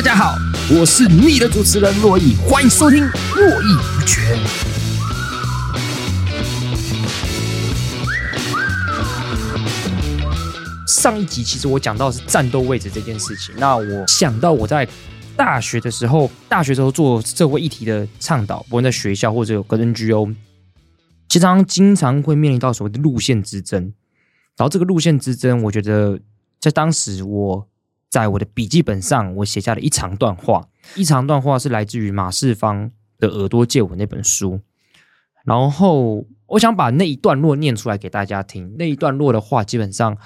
大家好，我是你的主持人洛毅，欢迎收听《络绎不绝》。上一集其实我讲到是战斗位置这件事情，那我想到我在大学的时候，大学时候做社会议题的倡导，不论在学校或者有跟 NGO，其实经常会面临到所谓的路线之争。然后这个路线之争，我觉得在当时我。在我的笔记本上，我写下了一长段话。一长段话是来自于马世芳的《耳朵借我》那本书。然后，我想把那一段落念出来给大家听。那一段落的话，基本上，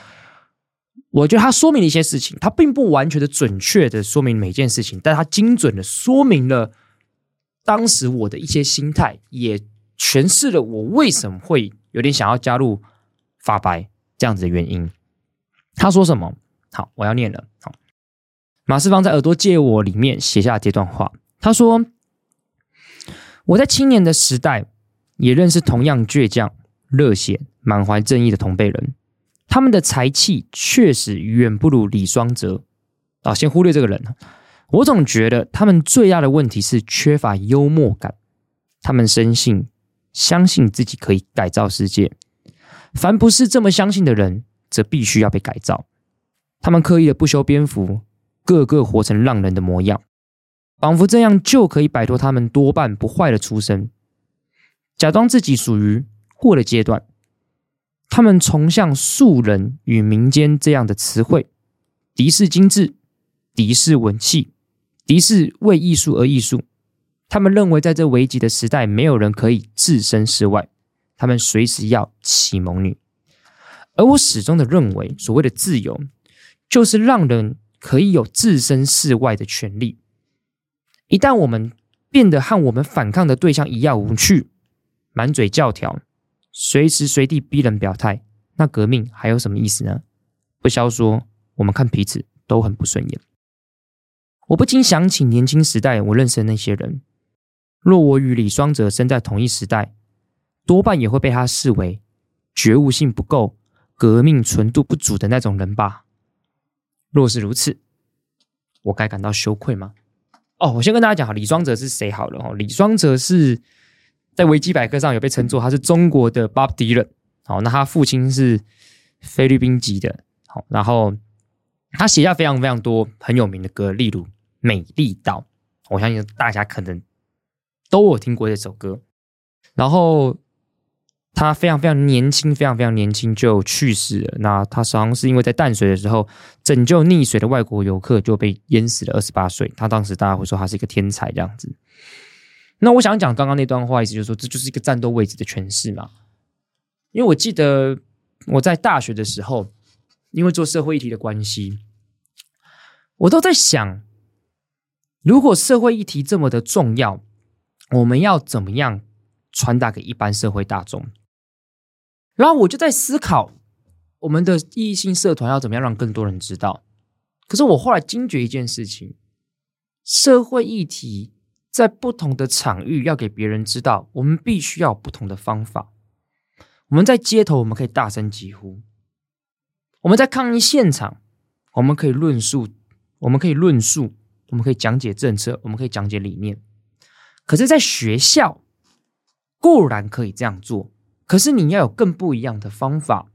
我觉得它说明了一些事情。它并不完全的准确的说明每件事情，但它精准的说明了当时我的一些心态，也诠释了我为什么会有点想要加入法白这样子的原因。他说什么？好，我要念了。好，马世芳在《耳朵借我》里面写下这段话。他说：“我在青年的时代也认识同样倔强、热血、满怀正义的同辈人，他们的才气确实远不如李双泽。啊，先忽略这个人。我总觉得他们最大的问题是缺乏幽默感。他们深信、相信自己可以改造世界。凡不是这么相信的人，则必须要被改造。”他们刻意的不修边幅，个个活成浪人的模样，仿佛这样就可以摆脱他们多半不坏的出身，假装自己属于过的阶段。他们崇尚素人与民间这样的词汇，敌视精致，敌视文气，敌视为艺术而艺术。他们认为在这危急的时代，没有人可以置身事外，他们随时要启蒙你。而我始终的认为，所谓的自由。就是让人可以有置身事外的权利。一旦我们变得和我们反抗的对象一样无趣，满嘴教条，随时随地逼人表态，那革命还有什么意思呢？不消说，我们看彼此都很不顺眼。我不禁想起年轻时代我认识的那些人，若我与李双泽生在同一时代，多半也会被他视为觉悟性不够、革命纯度不足的那种人吧。若是如此，我该感到羞愧吗？哦，我先跟大家讲哈，李双泽是谁好了。哦，李双泽是在维基百科上有被称作他是中国的 Bob Dylan。好，那他父亲是菲律宾籍的。好，然后他写下非常非常多很有名的歌，例如《美丽岛》，我相信大家可能都有听过这首歌。然后。他非常非常年轻，非常非常年轻就去世了。那他好像是因为在淡水的时候拯救溺水的外国游客，就被淹死了。二十八岁，他当时大家会说他是一个天才这样子。那我想讲刚刚那段话，意思就是说这就是一个战斗位置的诠释嘛。因为我记得我在大学的时候，因为做社会议题的关系，我都在想，如果社会议题这么的重要，我们要怎么样传达给一般社会大众？然后我就在思考，我们的异性社团要怎么样让更多人知道？可是我后来惊觉一件事情：社会议题在不同的场域要给别人知道，我们必须要有不同的方法。我们在街头，我们可以大声疾呼；我们在抗议现场，我们可以论述，我们可以论述，我们可以讲解政策，我们可以讲解理念。可是，在学校固然可以这样做。可是你要有更不一样的方法，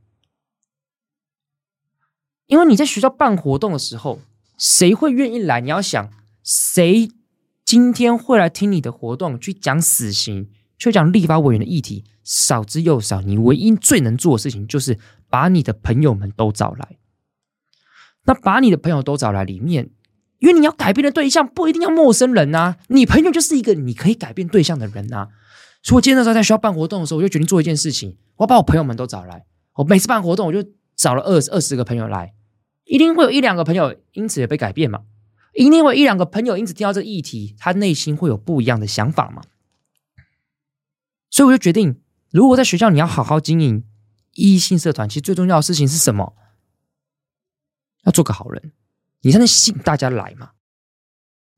因为你在学校办活动的时候，谁会愿意来？你要想，谁今天会来听你的活动，去讲死刑，去讲立法委员的议题，少之又少。你唯一最能做的事情，就是把你的朋友们都找来。那把你的朋友都找来，里面，因为你要改变的对象不一定要陌生人啊，你朋友就是一个你可以改变对象的人啊。所以我今天那时候在学校办活动的时候，我就决定做一件事情，我要把我朋友们都找来。我每次办活动，我就找了二十二十个朋友来，一定会有一两个朋友因此也被改变嘛，一定会有一两个朋友因此听到这个议题，他内心会有不一样的想法嘛。所以我就决定，如果在学校你要好好经营异性社团，其实最重要的事情是什么？要做个好人，你才能吸引大家来嘛。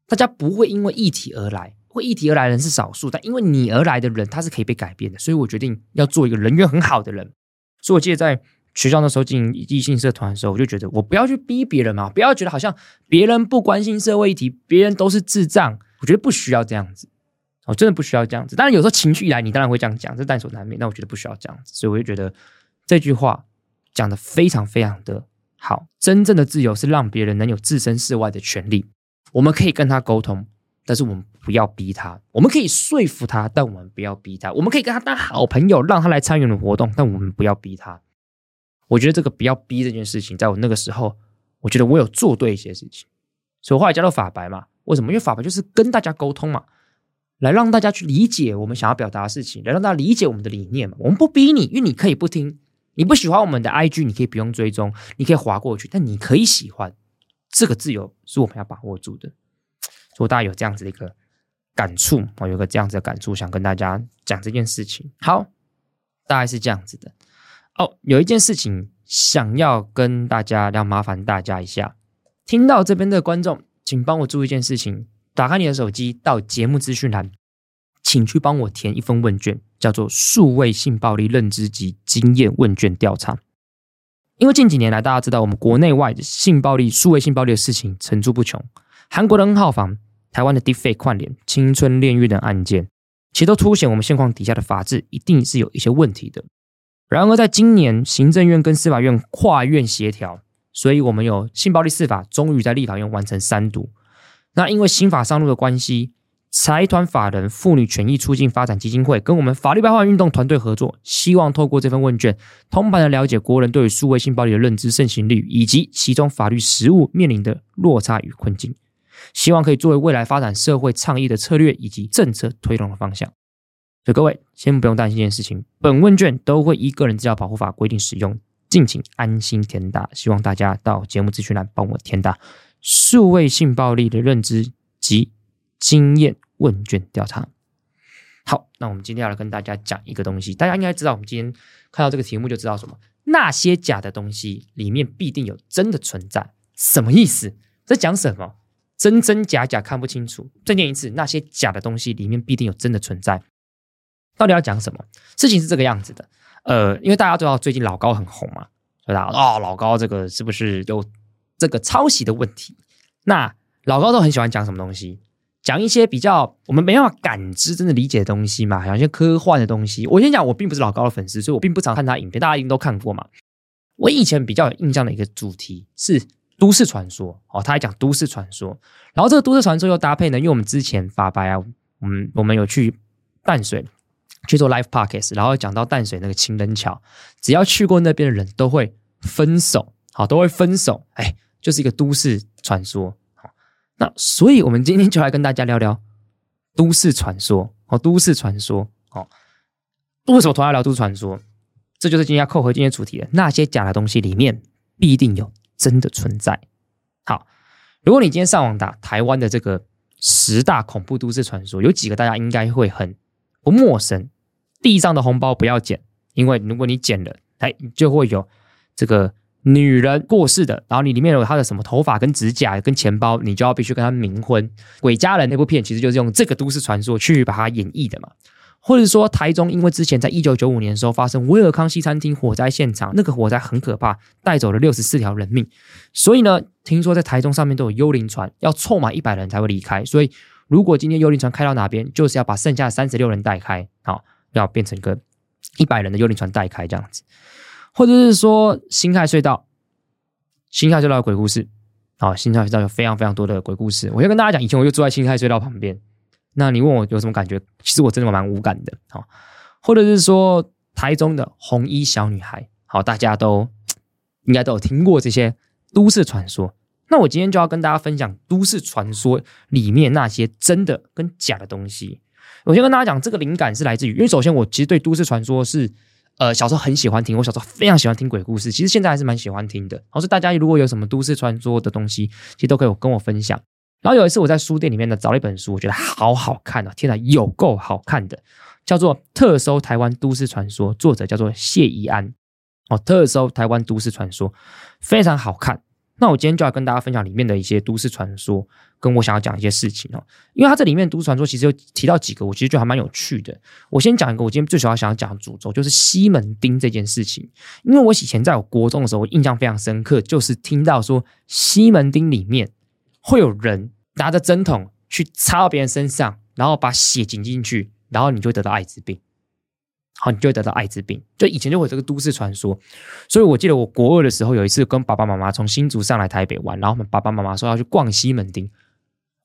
大家不会因为议题而来。会议题而来的人是少数，但因为你而来的人，他是可以被改变的，所以我决定要做一个人缘很好的人。所以我记得在学校那时候进行异性社团的时候，我就觉得我不要去逼别人嘛，不要觉得好像别人不关心社会议题，别人都是智障。我觉得不需要这样子，我真的不需要这样子。当然有时候情绪一来，你当然会这样讲，这在所难免。但我觉得不需要这样子，所以我就觉得这句话讲的非常非常的好。真正的自由是让别人能有置身事外的权利，我们可以跟他沟通。但是我们不要逼他，我们可以说服他，但我们不要逼他。我们可以跟他当好朋友，让他来参与我们的活动，但我们不要逼他。我觉得这个不要逼这件事情，在我那个时候，我觉得我有做对一些事情，所以我后来加入法白嘛。为什么？因为法白就是跟大家沟通嘛，来让大家去理解我们想要表达的事情，来让大家理解我们的理念嘛。我们不逼你，因为你可以不听，你不喜欢我们的 IG，你可以不用追踪，你可以划过去，但你可以喜欢。这个自由是我们要把握住的。如果大家有这样子的一个感触，我有个这样子的感触，想跟大家讲这件事情。好，大概是这样子的。哦，有一件事情想要跟大家要麻烦大家一下，听到这边的观众，请帮我做一件事情：打开你的手机，到节目资讯栏，请去帮我填一份问卷，叫做“数位性暴力认知及经验问卷调查”。因为近几年来，大家知道我们国内外的性暴力、数位性暴力的事情层出不穷，韩国的 N 号房。台湾的 Deepfake 换脸、青春炼狱等案件，其实都凸显我们现况底下的法治一定是有一些问题的。然而，在今年行政院跟司法院跨院协调，所以我们有性暴力四法终于在立法院完成三读。那因为新法上路的关系，财团法人妇女权益促进发展基金会跟我们法律白话运动团队合作，希望透过这份问卷，通盘的了解国人对于数位性暴力的认知盛行率，以及其中法律实务面临的落差与困境。希望可以作为未来发展社会倡议的策略以及政策推动的方向。所以各位先不用担心这件事情，本问卷都会依个人资料保护法规定使用，敬请安心填答。希望大家到节目资讯栏帮我填答数位性暴力的认知及经验问卷调查。好，那我们今天要来跟大家讲一个东西，大家应该知道，我们今天看到这个题目就知道什么？那些假的东西里面必定有真的存在，什么意思？在讲什么？真真假假看不清楚，再念一次，那些假的东西里面必定有真的存在。到底要讲什么？事情是这个样子的，呃，因为大家都知道最近老高很红嘛，对吧？哦，老高这个是不是有这个抄袭的问题？那老高都很喜欢讲什么东西？讲一些比较我们没办法感知、真的理解的东西嘛，讲一些科幻的东西。我先讲，我并不是老高的粉丝，所以我并不常看他影片，大家一定都看过嘛。我以前比较有印象的一个主题是。都市传说哦，他还讲都市传说，然后这个都市传说又搭配呢，因为我们之前法白啊，我们我们有去淡水去做 live podcast，然后讲到淡水那个情人桥，只要去过那边的人都会分手，好，都会分手，哎，就是一个都市传说。好，那所以我们今天就来跟大家聊聊都市传说哦，都市传说哦，为什么同样聊都市传说？这就是今天要扣回今天主题的那些假的东西里面必定有。真的存在。好，如果你今天上网打台湾的这个十大恐怖都市传说，有几个大家应该会很不陌生。地上的红包不要捡，因为如果你捡了，哎，就会有这个女人过世的，然后你里面有她的什么头发跟指甲跟钱包，你就要必须跟她冥婚。鬼家人那部片其实就是用这个都市传说去把它演绎的嘛。或者说，台中因为之前在一九九五年的时候发生威尔康西餐厅火灾现场，那个火灾很可怕，带走了六十四条人命。所以呢，听说在台中上面都有幽灵船，要凑满一百人才会离开。所以，如果今天幽灵船开到哪边，就是要把剩下的三十六人带开，好，要变成一个一百人的幽灵船带开这样子。或者是说，辛亥隧道，辛亥隧道的鬼故事，好，新泰隧道有非常非常多的鬼故事。我先跟大家讲，以前我就住在新泰隧道旁边。那你问我有什么感觉？其实我真的蛮无感的。好，或者是说台中的红衣小女孩，好，大家都应该都有听过这些都市传说。那我今天就要跟大家分享都市传说里面那些真的跟假的东西。我先跟大家讲，这个灵感是来自于，因为首先我其实对都市传说是。呃，小时候很喜欢听，我小时候非常喜欢听鬼故事，其实现在还是蛮喜欢听的。然后是大家如果有什么都市传说的东西，其实都可以跟我分享。然后有一次我在书店里面呢找了一本书，我觉得好好看啊！天哪，有够好看的，叫做《特搜台湾都市传说》，作者叫做谢宜安。哦，《特搜台湾都市传说》非常好看。那我今天就要跟大家分享里面的一些都市传说，跟我想要讲一些事情哦。因为它这里面都市传说其实有提到几个，我其实觉得还蛮有趣的。我先讲一个，我今天最主要想要讲的主轴就是西门町这件事情。因为我以前在我国中的时候，我印象非常深刻，就是听到说西门町里面会有人拿着针筒去插到别人身上，然后把血挤进去，然后你就得到艾滋病。好，你就会得到艾滋病。就以前就有这个都市传说，所以我记得我国二的时候，有一次跟爸爸妈妈从新竹上来台北玩，然后我们爸爸妈妈说要去逛西门町，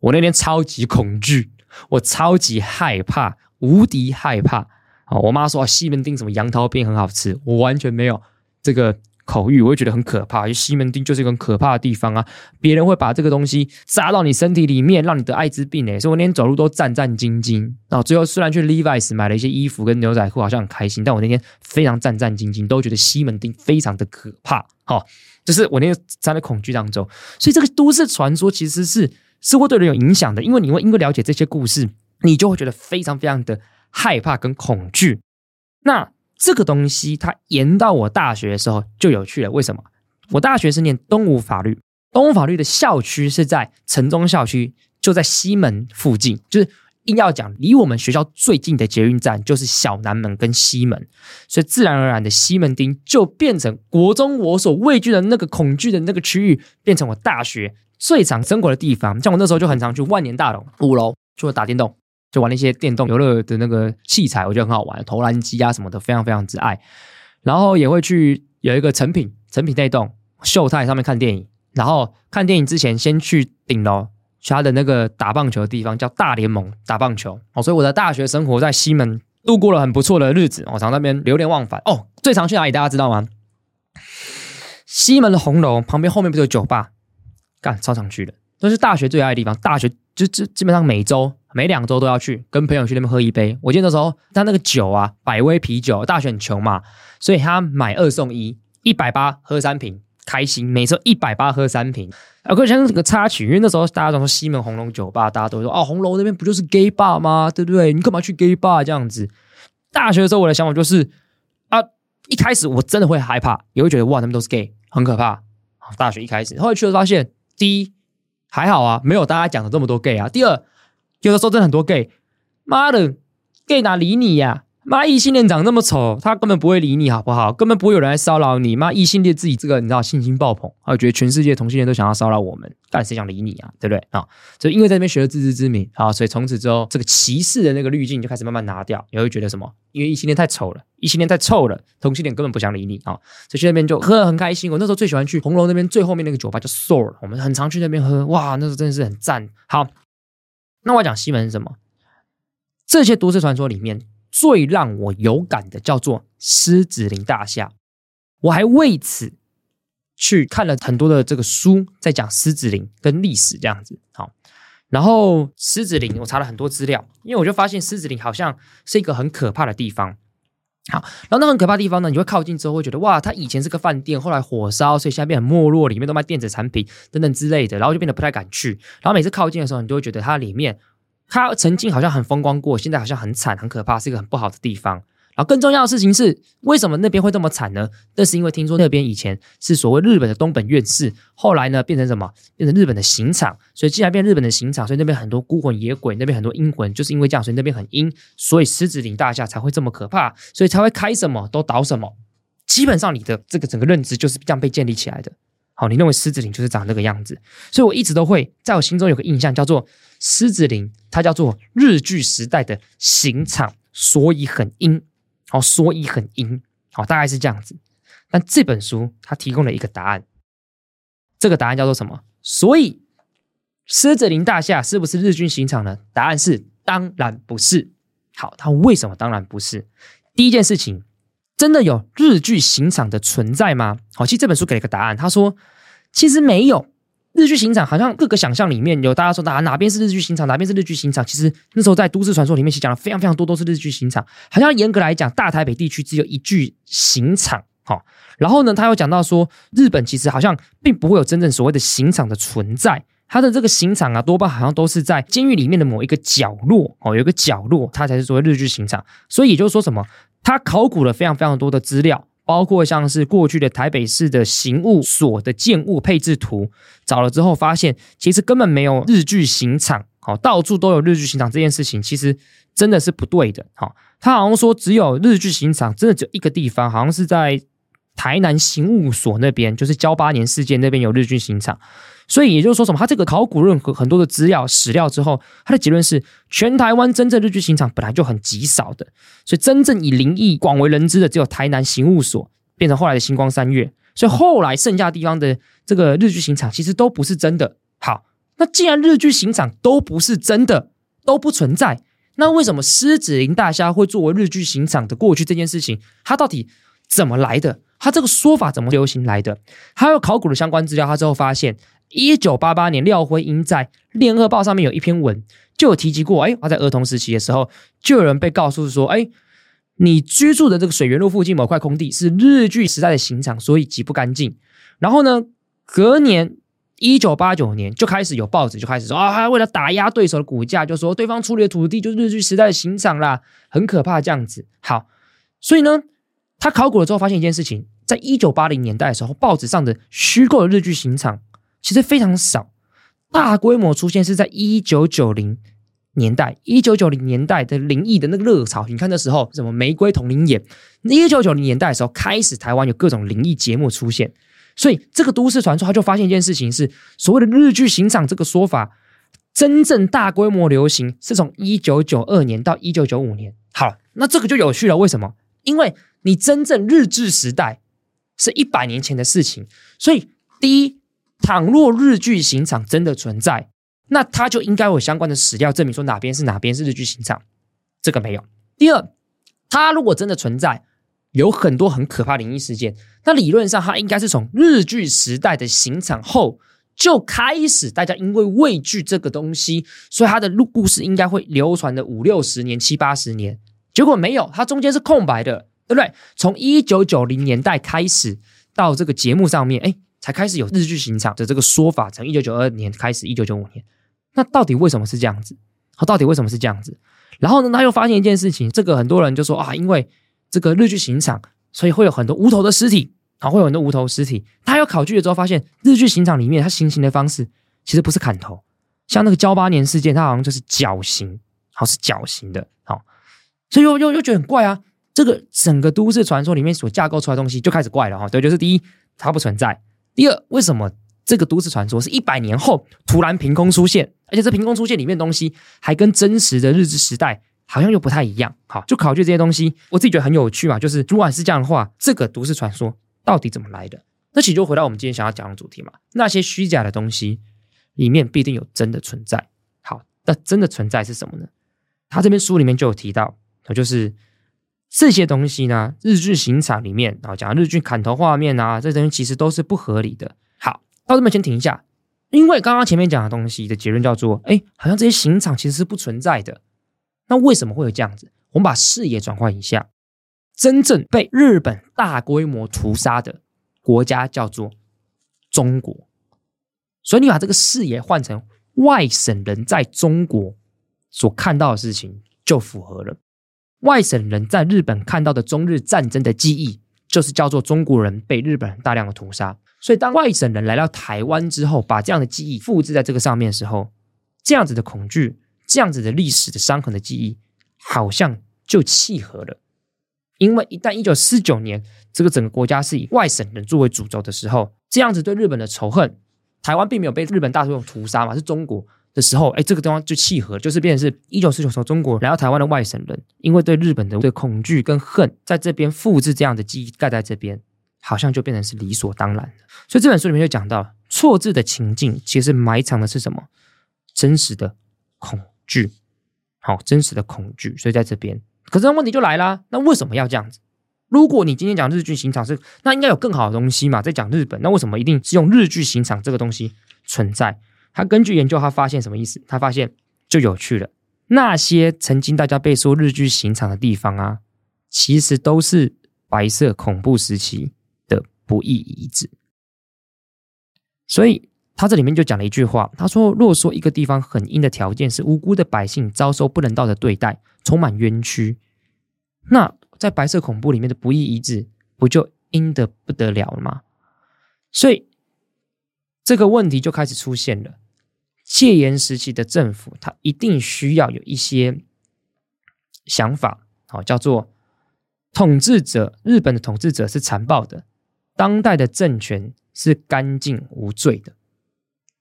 我那天超级恐惧，我超级害怕，无敌害怕。好，我妈说西门町什么杨桃冰很好吃，我完全没有这个。口欲，我会觉得很可怕。西门町就是一个很可怕的地方啊！别人会把这个东西扎到你身体里面，让你得艾滋病诶。所以我那天走路都战战兢兢。然后最后虽然去 Levi's 买了一些衣服跟牛仔裤，好像很开心，但我那天非常战战兢兢，都觉得西门町非常的可怕。好，就是我那天站在恐惧当中。所以这个都市传说其实是是会对人有影响的，因为你会因为了解这些故事，你就会觉得非常非常的害怕跟恐惧。那。这个东西它延到我大学的时候就有趣了。为什么？我大学是念东吴法律，东吴法律的校区是在城中校区，就在西门附近。就是硬要讲，离我们学校最近的捷运站就是小南门跟西门，所以自然而然的西门町就变成国中我所畏惧的那个恐惧的那个区域，变成我大学最常生活的地方。像我那时候就很常去万年大楼五楼，就打电动。就玩那些电动游乐的那个器材，我觉得很好玩，投篮机啊什么的，非常非常之爱。然后也会去有一个成品，成品那栋秀泰上面看电影。然后看电影之前，先去顶楼，去他的那个打棒球的地方，叫大联盟打棒球。哦，所以我的大学生活在西门度过了很不错的日子。我常那边流连忘返。哦，最常去哪里？大家知道吗？西门的红楼旁边后面不是有酒吧？干，超常去的，都是大学最爱的地方。大学就基基本上每周。每两周都要去跟朋友去那边喝一杯。我记得那时候他那个酒啊，百威啤酒，大选穷嘛，所以他买二送一，一百八喝三瓶，开心。每次一百八喝三瓶。啊，可是像这个插曲，因为那时候大家都说西门红楼酒吧，大家都说哦，红楼那边不就是 gay bar 吗？对不对？你干嘛去 gay bar 这样子？大学的时候我的想法就是啊，一开始我真的会害怕，也会觉得哇，他们都是 gay，很可怕。大学一开始，后来去了发现，第一还好啊，没有大家讲的这么多 gay 啊。第二。有的时候真的很多 gay，妈的，gay 哪理你呀？妈，异性恋长那么丑，他根本不会理你，好不好？根本不会有人来骚扰你。妈，异性恋自己这个你知道信心爆棚，啊觉得全世界同性恋都想要骚扰我们，但谁想理你啊？对不对啊？所以因为在那边学了自知之明啊，所以从此之后这个歧视的那个滤镜就开始慢慢拿掉，也会觉得什么？因为异性恋太丑了，异性恋太臭了，同性恋根本不想理你啊。所以去那边就喝得很开心。我那时候最喜欢去红楼那边最后面那个酒吧叫 Soul，我们很常去那边喝，哇，那时候真的是很赞。好。那我讲西门是什么？这些都市传说里面最让我有感的叫做狮子林大厦。我还为此去看了很多的这个书，在讲狮子林跟历史这样子。好，然后狮子林我查了很多资料，因为我就发现狮子林好像是一个很可怕的地方。好，然后那很可怕的地方呢，你会靠近之后会觉得哇，它以前是个饭店，后来火烧，所以现在变很没落，里面都卖电子产品等等之类的，然后就变得不太敢去。然后每次靠近的时候，你就会觉得它里面，它曾经好像很风光过，现在好像很惨很可怕，是一个很不好的地方。然后更重要的事情是，为什么那边会这么惨呢？那是因为听说那边以前是所谓日本的东本愿寺，后来呢变成什么？变成日本的刑场。所以既然变日本的刑场，所以那边很多孤魂野鬼，那边很多阴魂，就是因为这样，所以那边很阴，所以狮子林大厦才会这么可怕，所以才会开什么都倒什么。基本上你的这个整个认知就是这样被建立起来的。好，你认为狮子林就是长那个样子，所以我一直都会在我心中有个印象，叫做狮子林，它叫做日据时代的刑场，所以很阴。好，所以很阴，好，大概是这样子。但这本书它提供了一个答案，这个答案叫做什么？所以狮子林大厦是不是日军刑场呢？答案是当然不是。好，它为什么当然不是？第一件事情，真的有日剧刑场的存在吗？好，其实这本书给了一个答案，他说其实没有。日据刑场好像各个想象里面有大家说哪哪边是日据刑场，哪边是日据刑场。其实那时候在都市传说里面，其实讲了非常非常多都是日据刑场。好像严格来讲，大台北地区只有一具刑场。好，然后呢，他又讲到说，日本其实好像并不会有真正所谓的刑场的存在。他的这个刑场啊，多半好像都是在监狱里面的某一个角落哦，有一个角落，它才是所谓日据刑场。所以也就是说什么，他考古了非常非常多的资料。包括像是过去的台北市的刑务所的建物配置图，找了之后发现，其实根本没有日据刑场，好，到处都有日据刑场这件事情，其实真的是不对的，好，他好像说只有日据刑场，真的只有一个地方，好像是在台南刑务所那边，就是噍吧哖事件那边有日军刑场。所以也就是说，什么？他这个考古任何很多的资料史料之后，他的结论是，全台湾真正日据刑场本来就很极少的，所以真正以灵异广为人知的只有台南刑务所，变成后来的星光三月。所以后来剩下地方的这个日据刑场其实都不是真的。好，那既然日据刑场都不是真的，都不存在，那为什么狮子林大虾会作为日剧刑场的过去这件事情，它到底怎么来的？他这个说法怎么流行来的？还有考古的相关资料，他之后发现。一九八八年，廖辉英在《联合报》上面有一篇文，就有提及过。哎，他在儿童时期的时候，就有人被告诉说：“哎，你居住的这个水源路附近某块空地是日据时代的刑场，所以极不干净。”然后呢，隔年一九八九年就开始有报纸就开始说：“啊，为了打压对手的股价，就说对方处理的土地就是日据时代的刑场啦，很可怕这样子。”好，所以呢，他考古了之后发现一件事情：在一九八零年代的时候，报纸上的虚构的日剧刑场。其实非常少，大规模出现是在一九九零年代。一九九零年代的灵异的那个热潮，你看那时候什么玫瑰瞳铃眼，一九九零年代的时候开始，台湾有各种灵异节目出现。所以这个都市传说，他就发现一件事情是：所谓的日剧刑场这个说法，真正大规模流行是从一九九二年到一九九五年。好，那这个就有趣了，为什么？因为你真正日治时代是一百年前的事情，所以第一。倘若日据刑场真的存在，那他就应该有相关的史料证明说哪边是哪边是日据刑场，这个没有。第二，他如果真的存在，有很多很可怕灵异事件，那理论上他应该是从日据时代的刑场后就开始，大家因为畏惧这个东西，所以他的故事应该会流传的五六十年、七八十年，结果没有，它中间是空白的，对不对？从一九九零年代开始到这个节目上面，哎。才开始有日剧刑场的这个说法，从一九九二年开始，一九九五年，那到底为什么是这样子？好，到底为什么是这样子？然后呢，他又发现一件事情，这个很多人就说啊，因为这个日剧刑场，所以会有很多无头的尸体，然后会有很多无头尸体。他又考据了之后，发现日剧刑场里面，他行刑的方式其实不是砍头，像那个噍吧哖事件，它好像就是绞刑，好是绞刑的，好，所以又又又觉得很怪啊。这个整个都市传说里面所架构出来的东西就开始怪了哈。对，就是第一，它不存在。第二，为什么这个都市传说是一百年后突然凭空出现，而且这凭空出现里面的东西还跟真实的日治时代好像又不太一样？好，就考据这些东西，我自己觉得很有趣嘛。就是如果是这样的话，这个都市传说到底怎么来的？那其实就回到我们今天想要讲的主题嘛。那些虚假的东西里面必定有真的存在。好，那真的存在是什么呢？他这边书里面就有提到，就是。这些东西呢，日据刑场里面啊，讲日据砍头画面啊，这些东西其实都是不合理的。好，到这边先停一下，因为刚刚前面讲的东西的结论叫做，哎，好像这些刑场其实是不存在的。那为什么会有这样子？我们把视野转换一下，真正被日本大规模屠杀的国家叫做中国，所以你把这个视野换成外省人在中国所看到的事情，就符合了。外省人在日本看到的中日战争的记忆，就是叫做中国人被日本人大量的屠杀。所以，当外省人来到台湾之后，把这样的记忆复制在这个上面的时候，这样子的恐惧，这样子的历史的伤痕的记忆，好像就契合了。因为一旦一九四九年这个整个国家是以外省人作为主轴的时候，这样子对日本的仇恨，台湾并没有被日本大众屠杀嘛，是中国。的时候，哎，这个地方就契合，就是变成是一九四九时候中国来到台湾的外省人，因为对日本的这恐惧跟恨，在这边复制这样的记忆盖在这边，好像就变成是理所当然的。所以这本书里面就讲到，错字的情境其实埋藏的是什么？真实的恐惧，好，真实的恐惧。所以在这边，可是问题就来了，那为什么要这样子？如果你今天讲日剧刑场是，那应该有更好的东西嘛？在讲日本，那为什么一定是用日剧刑场这个东西存在？他根据研究，他发现什么意思？他发现就有趣了。那些曾经大家被说日剧刑场的地方啊，其实都是白色恐怖时期的不义遗址。所以他这里面就讲了一句话，他说：“若说一个地方很阴的条件是无辜的百姓遭受不人道的对待，充满冤屈，那在白色恐怖里面的不义遗址不就阴的不得了了吗？”所以这个问题就开始出现了。戒严时期的政府，他一定需要有一些想法，好，叫做统治者，日本的统治者是残暴的，当代的政权是干净无罪的，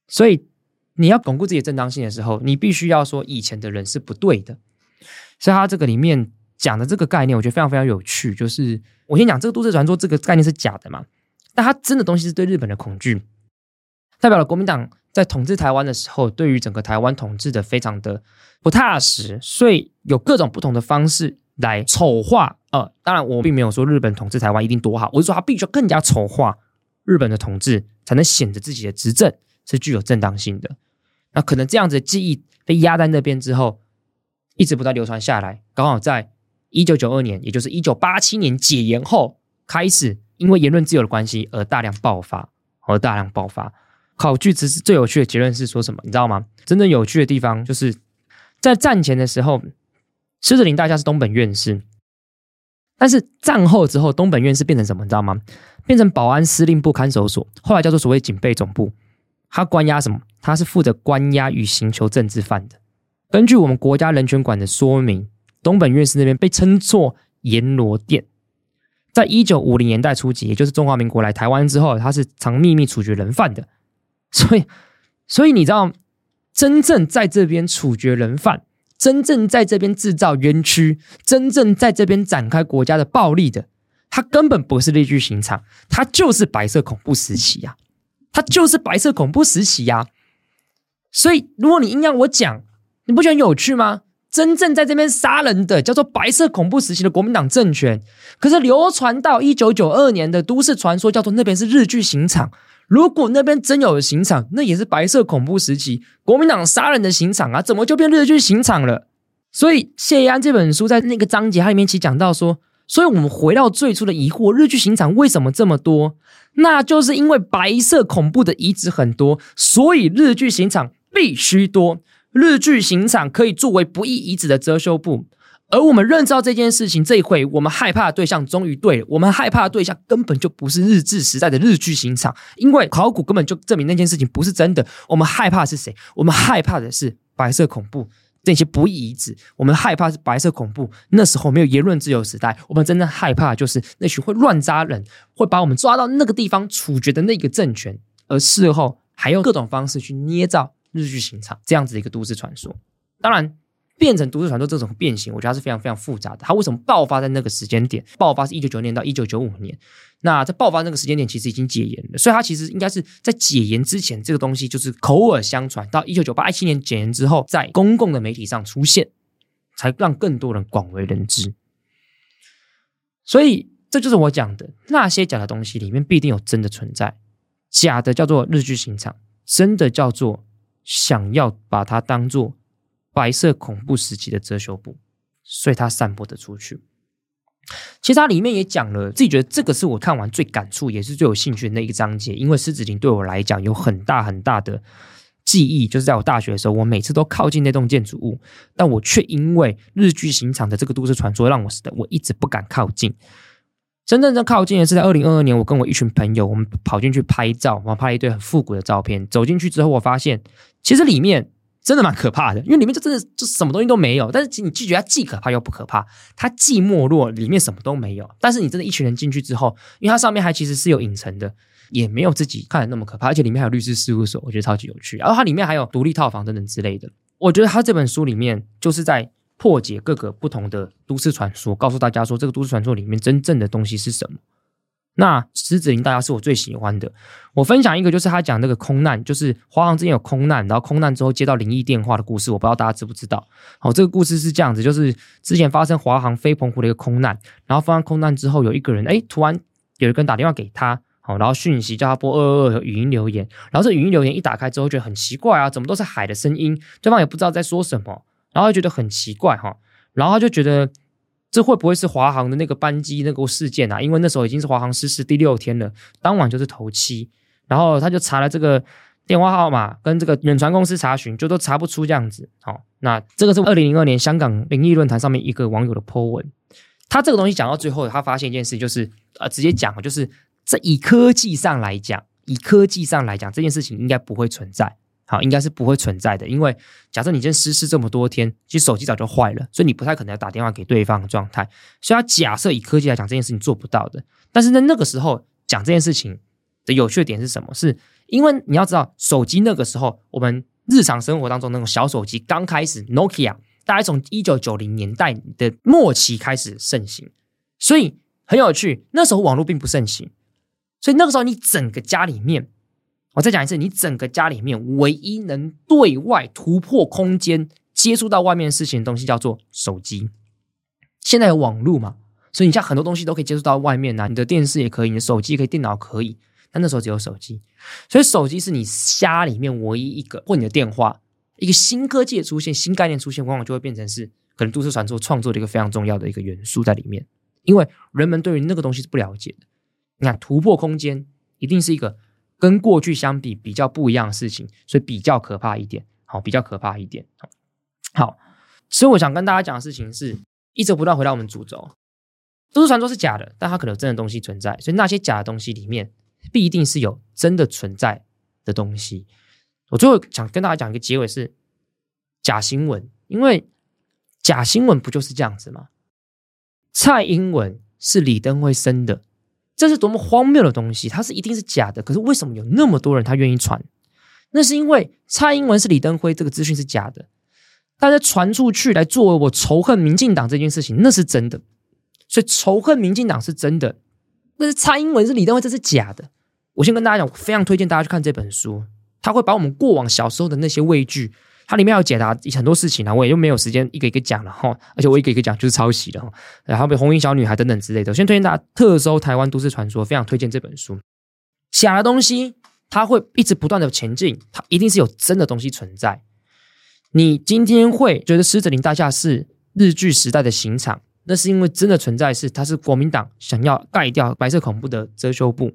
所以你要巩固自己的正当性的时候，你必须要说以前的人是不对的。所以他这个里面讲的这个概念，我觉得非常非常有趣。就是我先讲这个都市传说这个概念是假的嘛，但他真的东西是对日本的恐惧，代表了国民党。在统治台湾的时候，对于整个台湾统治的非常的不踏实，所以有各种不同的方式来丑化。呃，当然我并没有说日本统治台湾一定多好，我是说他必须要更加丑化日本的统治，才能显得自己的执政是具有正当性的。那可能这样子的记忆被压在那边之后，一直不断流传下来，刚好在一九九二年，也就是一九八七年解严后开始，因为言论自由的关系而大量爆发，而大量爆发。考据词是最有趣的结论是说什么？你知道吗？真正有趣的地方就是在战前的时候，狮子林大家是东本院士，但是战后之后，东本院士变成什么？你知道吗？变成保安司令部看守所，后来叫做所谓警备总部。他关押什么？他是负责关押与刑求政治犯的。根据我们国家人权馆的说明，东本院士那边被称作阎罗殿。在一九五零年代初期，也就是中华民国来台湾之后，他是常秘密处决人犯的。所以，所以你知道，真正在这边处决人犯，真正在这边制造冤屈，真正在这边展开国家的暴力的，他根本不是日据刑场，他就是白色恐怖时期呀，他就是白色恐怖时期呀。所以，如果你硬要我讲，你不觉得有趣吗？真正在这边杀人的叫做白色恐怖时期的国民党政权，可是流传到一九九二年的都市传说叫做那边是日据刑场。如果那边真有刑场，那也是白色恐怖时期国民党杀人的刑场啊，怎么就变日据刑场了？所以谢宜安这本书在那个章节，它里面其实讲到说，所以我们回到最初的疑惑，日据刑场为什么这么多？那就是因为白色恐怖的遗址很多，所以日据刑场必须多，日据刑场可以作为不义遗址的遮羞布。而我们认知到这件事情，这一回我们害怕的对象终于对了。我们害怕的对象根本就不是日治时代的日据刑场，因为考古根本就证明那件事情不是真的。我们害怕的是谁？我们害怕的是白色恐怖 这些不义遗址。我们害怕是白色恐怖那时候没有言论自由时代。我们真正害怕的就是那群会乱扎人、会把我们抓到那个地方处决的那个政权，而事后还用各种方式去捏造日据刑场这样子的一个都市传说。当然。变成都市传说这种变形，我觉得它是非常非常复杂的。它为什么爆发在那个时间点？爆发是一九九年到一九九五年。那在爆发那个时间点，其实已经解严了，所以它其实应该是在解严之前，这个东西就是口耳相传。到一九九八一七年解严之后，在公共的媒体上出现，才让更多人广为人知。所以这就是我讲的那些假的东西里面必定有真的存在。假的叫做日剧刑场，真的叫做想要把它当做。白色恐怖时期的遮羞布，所以它散播的出去。其实它里面也讲了，自己觉得这个是我看完最感触，也是最有兴趣的那一个章节。因为狮子林对我来讲有很大很大的记忆，就是在我大学的时候，我每次都靠近那栋建筑物，但我却因为日据刑场的这个都市传说，让我死的，我一直不敢靠近。真正的靠近的是在二零二二年，我跟我一群朋友，我们跑进去拍照，我拍了一堆很复古的照片。走进去之后，我发现其实里面。真的蛮可怕的，因为里面就真的就什么东西都没有。但是你拒绝它既可怕又不可怕，它既没落，里面什么都没有。但是你真的一群人进去之后，因为它上面还其实是有隐层的，也没有自己看的那么可怕。而且里面还有律师事务所，我觉得超级有趣。然后它里面还有独立套房等等之类的。我觉得它这本书里面就是在破解各个不同的都市传说，告诉大家说这个都市传说里面真正的东西是什么。那狮子林大家是我最喜欢的。我分享一个，就是他讲那个空难，就是华航之前有空难，然后空难之后接到灵异电话的故事。我不知道大家知不知道？好，这个故事是这样子，就是之前发生华航飞澎湖的一个空难，然后发生空难之后，有一个人哎，突然有一个人打电话给他，好，然后讯息叫他拨二二二语音留言，然后这语音留言一打开之后，觉得很奇怪啊，怎么都是海的声音，对方也不知道在说什么，然后就觉得很奇怪哈，然后他就觉得。这会不会是华航的那个班机那个事件啊？因为那时候已经是华航失事第六天了，当晚就是头七，然后他就查了这个电话号码，跟这个远传公司查询，就都查不出这样子。好，那这个是二零零二年香港灵异论坛上面一个网友的 po 文，他这个东西讲到最后，他发现一件事，就是呃，直接讲，就是这以科技上来讲，以科技上来讲，这件事情应该不会存在。好，应该是不会存在的，因为假设你今天失事这么多天，其实手机早就坏了，所以你不太可能要打电话给对方的状态。所以，他假设以科技来讲，这件事情做不到的。但是在那个时候讲这件事情的有趣的点是什么？是因为你要知道，手机那个时候我们日常生活当中那种小手机刚开始，Nokia 大概从一九九零年代的末期开始盛行，所以很有趣。那时候网络并不盛行，所以那个时候你整个家里面。我再讲一次，你整个家里面唯一能对外突破空间、接触到外面事情的东西叫做手机。现在有网络嘛，所以你像很多东西都可以接触到外面啊，你的电视也可以，你的手机可以，电脑可以。但那时候只有手机，所以手机是你家里面唯一一个，或你的电话，一个新科技的出现、新概念出现，往往就会变成是可能都市传说创作的一个非常重要的一个元素在里面，因为人们对于那个东西是不了解的。你看，突破空间一定是一个。跟过去相比比较不一样的事情，所以比较可怕一点。好，比较可怕一点。好，所以我想跟大家讲的事情是，一直不断回到我们主轴，都市传说是假的，但它可能真的东西存在。所以那些假的东西里面，必定是有真的存在的东西。我最后想跟大家讲一个结尾是假新闻，因为假新闻不就是这样子吗？蔡英文是李登辉生的。这是多么荒谬的东西！它是一定是假的，可是为什么有那么多人他愿意传？那是因为蔡英文是李登辉这个资讯是假的，大家传出去来作为我仇恨民进党这件事情，那是真的。所以仇恨民进党是真的，但是蔡英文是李登辉，这是假的。我先跟大家讲，我非常推荐大家去看这本书，他会把我们过往小时候的那些畏惧。它里面要解答很多事情啊，我也就没有时间一个一个讲了哈，而且我一个一个讲就是抄袭的哈，然后比如红衣小女孩等等之类的。我先推荐大家特搜台湾都市传说，非常推荐这本书。假的东西它会一直不断的前进，它一定是有真的东西存在。你今天会觉得狮子林大厦是日据时代的刑场，那是因为真的存在是它是国民党想要盖掉白色恐怖的遮羞布。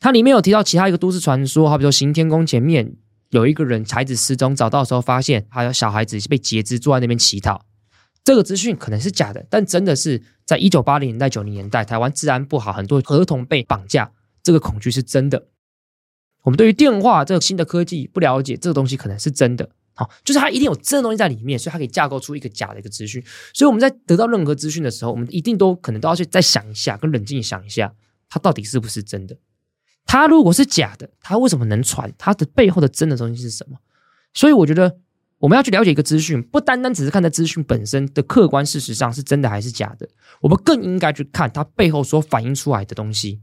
它里面有提到其他一个都市传说，好比说行天宫前面。有一个人孩子失踪，找到的时候发现还有小孩子是被截肢，坐在那边乞讨。这个资讯可能是假的，但真的是在一九八零年代、九零年代，台湾治安不好，很多儿童被绑架，这个恐惧是真的。我们对于电话这个新的科技不了解，这个东西可能是真的。好，就是它一定有真的东西在里面，所以它可以架构出一个假的一个资讯。所以我们在得到任何资讯的时候，我们一定都可能都要去再想一下，跟冷静想一下，它到底是不是真的。它如果是假的，它为什么能传？它的背后的真的东西是什么？所以我觉得我们要去了解一个资讯，不单单只是看在资讯本身的客观事实上是真的还是假的，我们更应该去看它背后所反映出来的东西，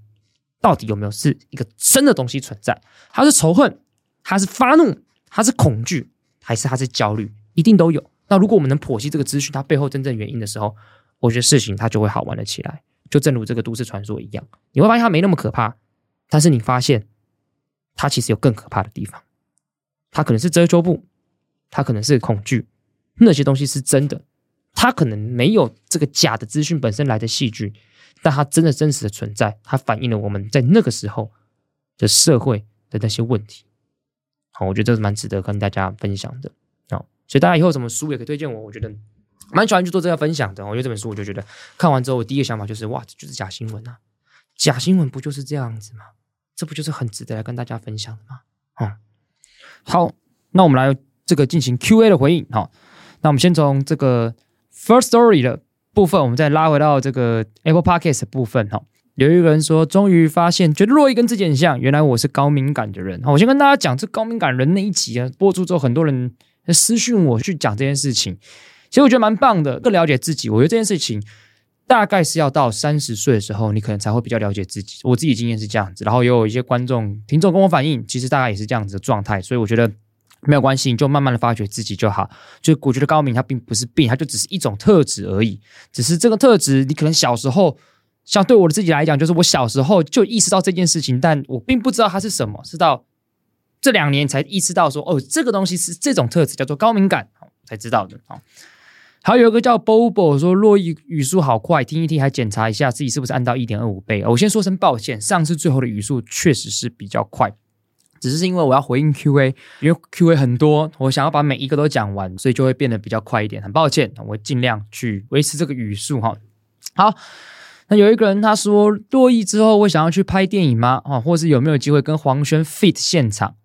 到底有没有是一个真的东西存在？它是仇恨，它是发怒，它是恐惧，还是它是焦虑？一定都有。那如果我们能剖析这个资讯它背后真正原因的时候，我觉得事情它就会好玩了起来。就正如这个都市传说一样，你会发现它没那么可怕。但是你发现，它其实有更可怕的地方，它可能是遮羞布，它可能是恐惧，那些东西是真的，它可能没有这个假的资讯本身来的戏剧，但它真的真实的存在，它反映了我们在那个时候的社会的那些问题。好，我觉得这是蛮值得跟大家分享的。好，所以大家以后什么书也可以推荐我，我觉得蛮喜欢去做这个分享的。我觉得这本书，我就觉得看完之后，我第一个想法就是，哇，这就是假新闻啊！假新闻不就是这样子吗？这不就是很值得来跟大家分享的吗？嗯，好，那我们来这个进行 Q&A 的回应。好，那我们先从这个 First Story 的部分，我们再拉回到这个 Apple Podcast 的部分。哈，有一个人说，终于发现，觉得洛伊跟自己很像，原来我是高敏感的人。我先跟大家讲，这高敏感人那一集啊，播出之后，很多人私讯我去讲这件事情，其实我觉得蛮棒的，更了解自己。我觉得这件事情。大概是要到三十岁的时候，你可能才会比较了解自己。我自己经验是这样子，然后也有一些观众、听众跟我反映，其实大概也是这样子的状态。所以我觉得没有关系，你就慢慢的发掘自己就好。就我觉得高敏它并不是病，它就只是一种特质而已。只是这个特质，你可能小时候，像对我的自己来讲，就是我小时候就意识到这件事情，但我并不知道它是什么，是到这两年才意识到说，哦，这个东西是这种特质，叫做高敏感，才知道的啊。还有一个叫 Bobo 说，洛伊语速好快，听一听还检查一下自己是不是按到一点二五倍。我先说声抱歉，上次最后的语速确实是比较快，只是因为我要回应 QA，因为 QA 很多，我想要把每一个都讲完，所以就会变得比较快一点。很抱歉，我尽量去维持这个语速哈。好，那有一个人他说，珞亦之后会想要去拍电影吗？啊，或是有没有机会跟黄轩 fit 现场？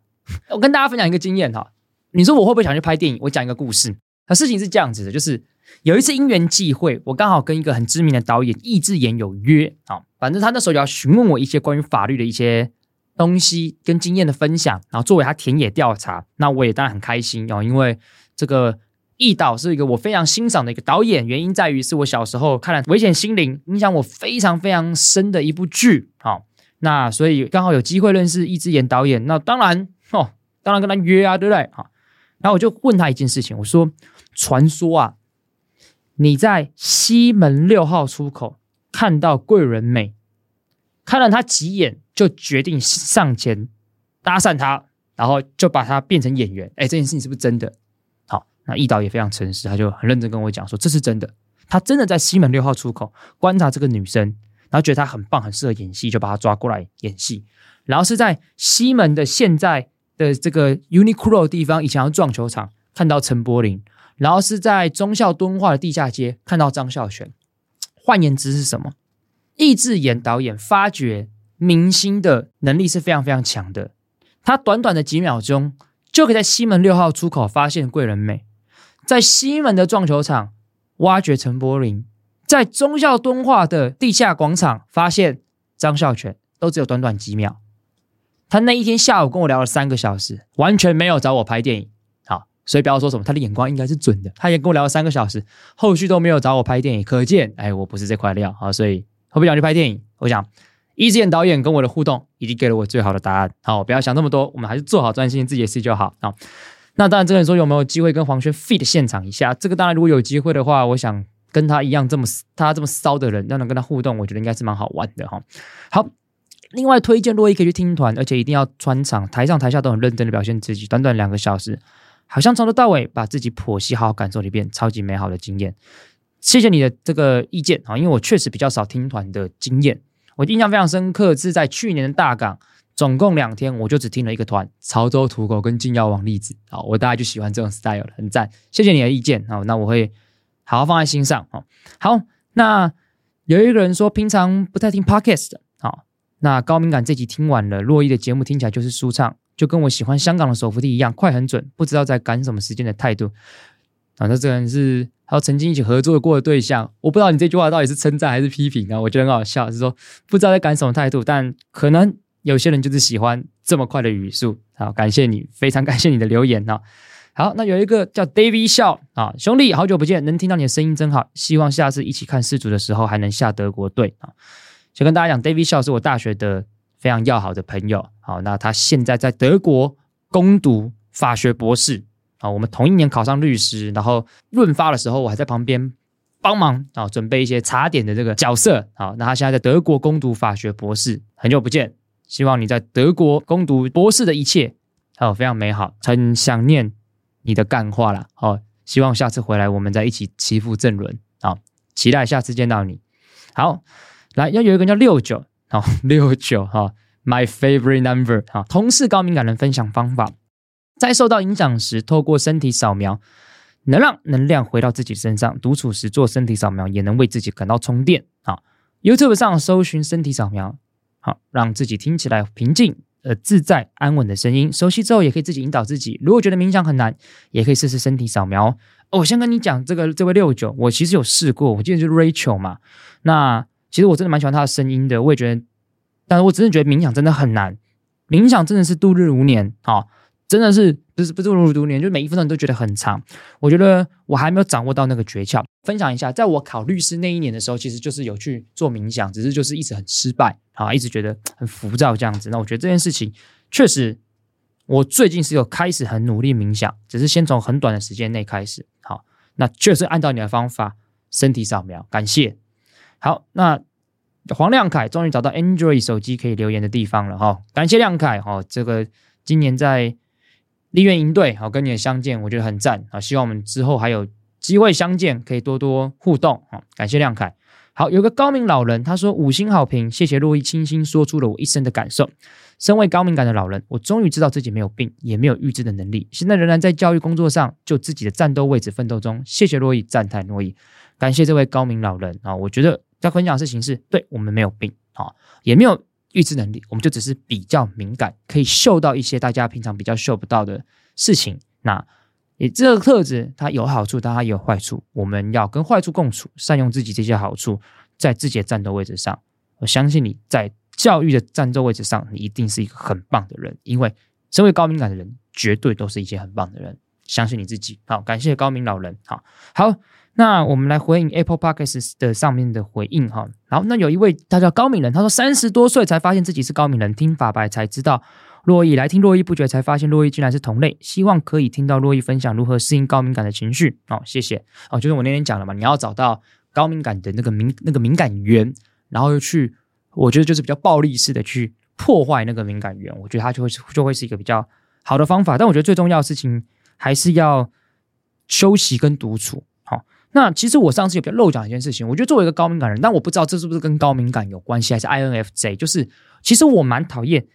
我跟大家分享一个经验哈，你说我会不会想去拍电影？我讲一个故事。那事情是这样子的，就是有一次因缘际会，我刚好跟一个很知名的导演易智言有约啊，反正他那时候就要询问我一些关于法律的一些东西跟经验的分享，然后作为他田野调查，那我也当然很开心哦，因为这个易导是一个我非常欣赏的一个导演，原因在于是我小时候看了《危险心灵》，影响我非常非常深的一部剧，好，那所以刚好有机会认识易智言导演，那当然哦，当然跟他约啊，对不对？好，然后我就问他一件事情，我说。传说啊，你在西门六号出口看到贵人美，看了他几眼，就决定上前搭讪他，然后就把他变成演员。哎，这件事情是不是真的？好，那易导也非常诚实，他就很认真跟我讲说，这是真的。他真的在西门六号出口观察这个女生，然后觉得她很棒，很适合演戏，就把她抓过来演戏。然后是在西门的现在的这个 Uniqlo 的地方，以前要撞球场看到陈柏霖。然后是在忠孝敦化的地下街看到张孝全，换言之是什么？易智言导演发掘明星的能力是非常非常强的。他短短的几秒钟就可以在西门六号出口发现桂纶镁，在西门的撞球场挖掘陈柏霖，在忠孝敦化的地下广场发现张孝全，都只有短短几秒。他那一天下午跟我聊了三个小时，完全没有找我拍电影。所以不要说什么，他的眼光应该是准的。他也跟我聊了三个小时，后续都没有找我拍电影，可见，哎，我不是这块料啊。所以会不会想去拍电影？我想，易智言导演跟我的互动已经给了我最好的答案。好，不要想那么多，我们还是做好专心自己的事就好。好，那当然，这个人说有没有机会跟黄轩 fit 现场一下？这个当然，如果有机会的话，我想跟他一样这么他这么骚的人，要能跟他互动，我觉得应该是蛮好玩的哈。好，另外推荐洛伊可以去听团，而且一定要穿场，台上台下都很认真的表现自己，短短两个小时。好像从头到尾把自己剖析好好感受了一遍，超级美好的经验。谢谢你的这个意见啊，因为我确实比较少听团的经验。我印象非常深刻是在去年的大港，总共两天，我就只听了一个团，潮州土狗跟金耀王栗子。好，我大概就喜欢这种 style 了很赞。谢谢你的意见啊，那我会好好放在心上。好，那有一个人说平常不太听 podcast，好，那高敏感这集听完了，洛伊的节目听起来就是舒畅。就跟我喜欢香港的手扶梯一样，快很准，不知道在赶什么时间的态度。啊，那这个人是还有曾经一起合作过的对象，我不知道你这句话到底是称赞还是批评啊？我觉得很好笑，是说不知道在赶什么态度，但可能有些人就是喜欢这么快的语速。好，感谢你，非常感谢你的留言啊。好，那有一个叫 David 笑啊，兄弟，好久不见，能听到你的声音真好，希望下次一起看世足的时候还能下德国队啊。就跟大家讲，David 笑是我大学的。非常要好的朋友，好，那他现在在德国攻读法学博士，啊，我们同一年考上律师，然后润发的时候，我还在旁边帮忙啊，准备一些茶点的这个角色，好，那他现在在德国攻读法学博士，很久不见，希望你在德国攻读博士的一切，好，非常美好，很想念你的干话啦，好，希望下次回来我们再一起齐赴正伦，好，期待下次见到你，好，来，要有一个叫六九。好，六九哈，My favorite number 哈。同是高敏感人分享方法，在受到影响时，透过身体扫描，能让能量回到自己身上。独处时做身体扫描，也能为自己感到充电。好，YouTube 上搜寻身体扫描，好，让自己听起来平静、呃自在、安稳的声音。熟悉之后，也可以自己引导自己。如果觉得冥想很难，也可以试试身体扫描。哦，我先跟你讲，这个这位六九，我其实有试过。我记得是 Rachel 嘛，那。其实我真的蛮喜欢他的声音的，我也觉得，但是我真的觉得冥想真的很难，冥想真的是度日如年啊！真的是不是不是度日如年，就每一分钟都觉得很长。我觉得我还没有掌握到那个诀窍。分享一下，在我考律师那一年的时候，其实就是有去做冥想，只是就是一直很失败啊，一直觉得很浮躁这样子。那我觉得这件事情确实，我最近是有开始很努力冥想，只是先从很短的时间内开始。好，那确实按照你的方法，身体扫描，感谢。好，那黄亮凯终于找到 Android 手机可以留言的地方了哈，感谢亮凯哈，这个今年在立院营队好跟你的相见，我觉得很赞啊，希望我们之后还有机会相见，可以多多互动啊，感谢亮凯。好，有个高敏老人他说五星好评，谢谢洛伊清新说出了我一生的感受。身为高敏感的老人，我终于知道自己没有病，也没有预知的能力，现在仍然在教育工作上就自己的战斗位置奋斗中。谢谢洛伊，赞叹洛伊，感谢这位高敏老人啊，我觉得。在分享的事情是对我们没有病啊，也没有预知能力，我们就只是比较敏感，可以嗅到一些大家平常比较嗅不到的事情。那也这个特质它有好处，但它也有坏处。我们要跟坏处共处，善用自己这些好处，在自己的战斗位置上。我相信你在教育的战斗位置上，你一定是一个很棒的人，因为身为高敏感的人，绝对都是一些很棒的人。相信你自己。好，感谢高敏老人。好，好。那我们来回应 Apple Podcasts 的上面的回应哈，然后那有一位他叫高敏人，他说三十多岁才发现自己是高敏人，听法白才知道洛伊来听络绎不绝，才发现洛伊竟然是同类，希望可以听到洛伊分享如何适应高敏感的情绪。哦，谢谢。哦，就是我那天讲了嘛，你要找到高敏感的那个敏那个敏感源，然后又去，我觉得就是比较暴力式的去破坏那个敏感源，我觉得它就会就会是一个比较好的方法，但我觉得最重要的事情还是要休息跟独处。那其实我上次有漏讲一件事情，我觉得作为一个高敏感人，但我不知道这是不是跟高敏感有关系，还是 INFJ，就是其实我蛮讨厌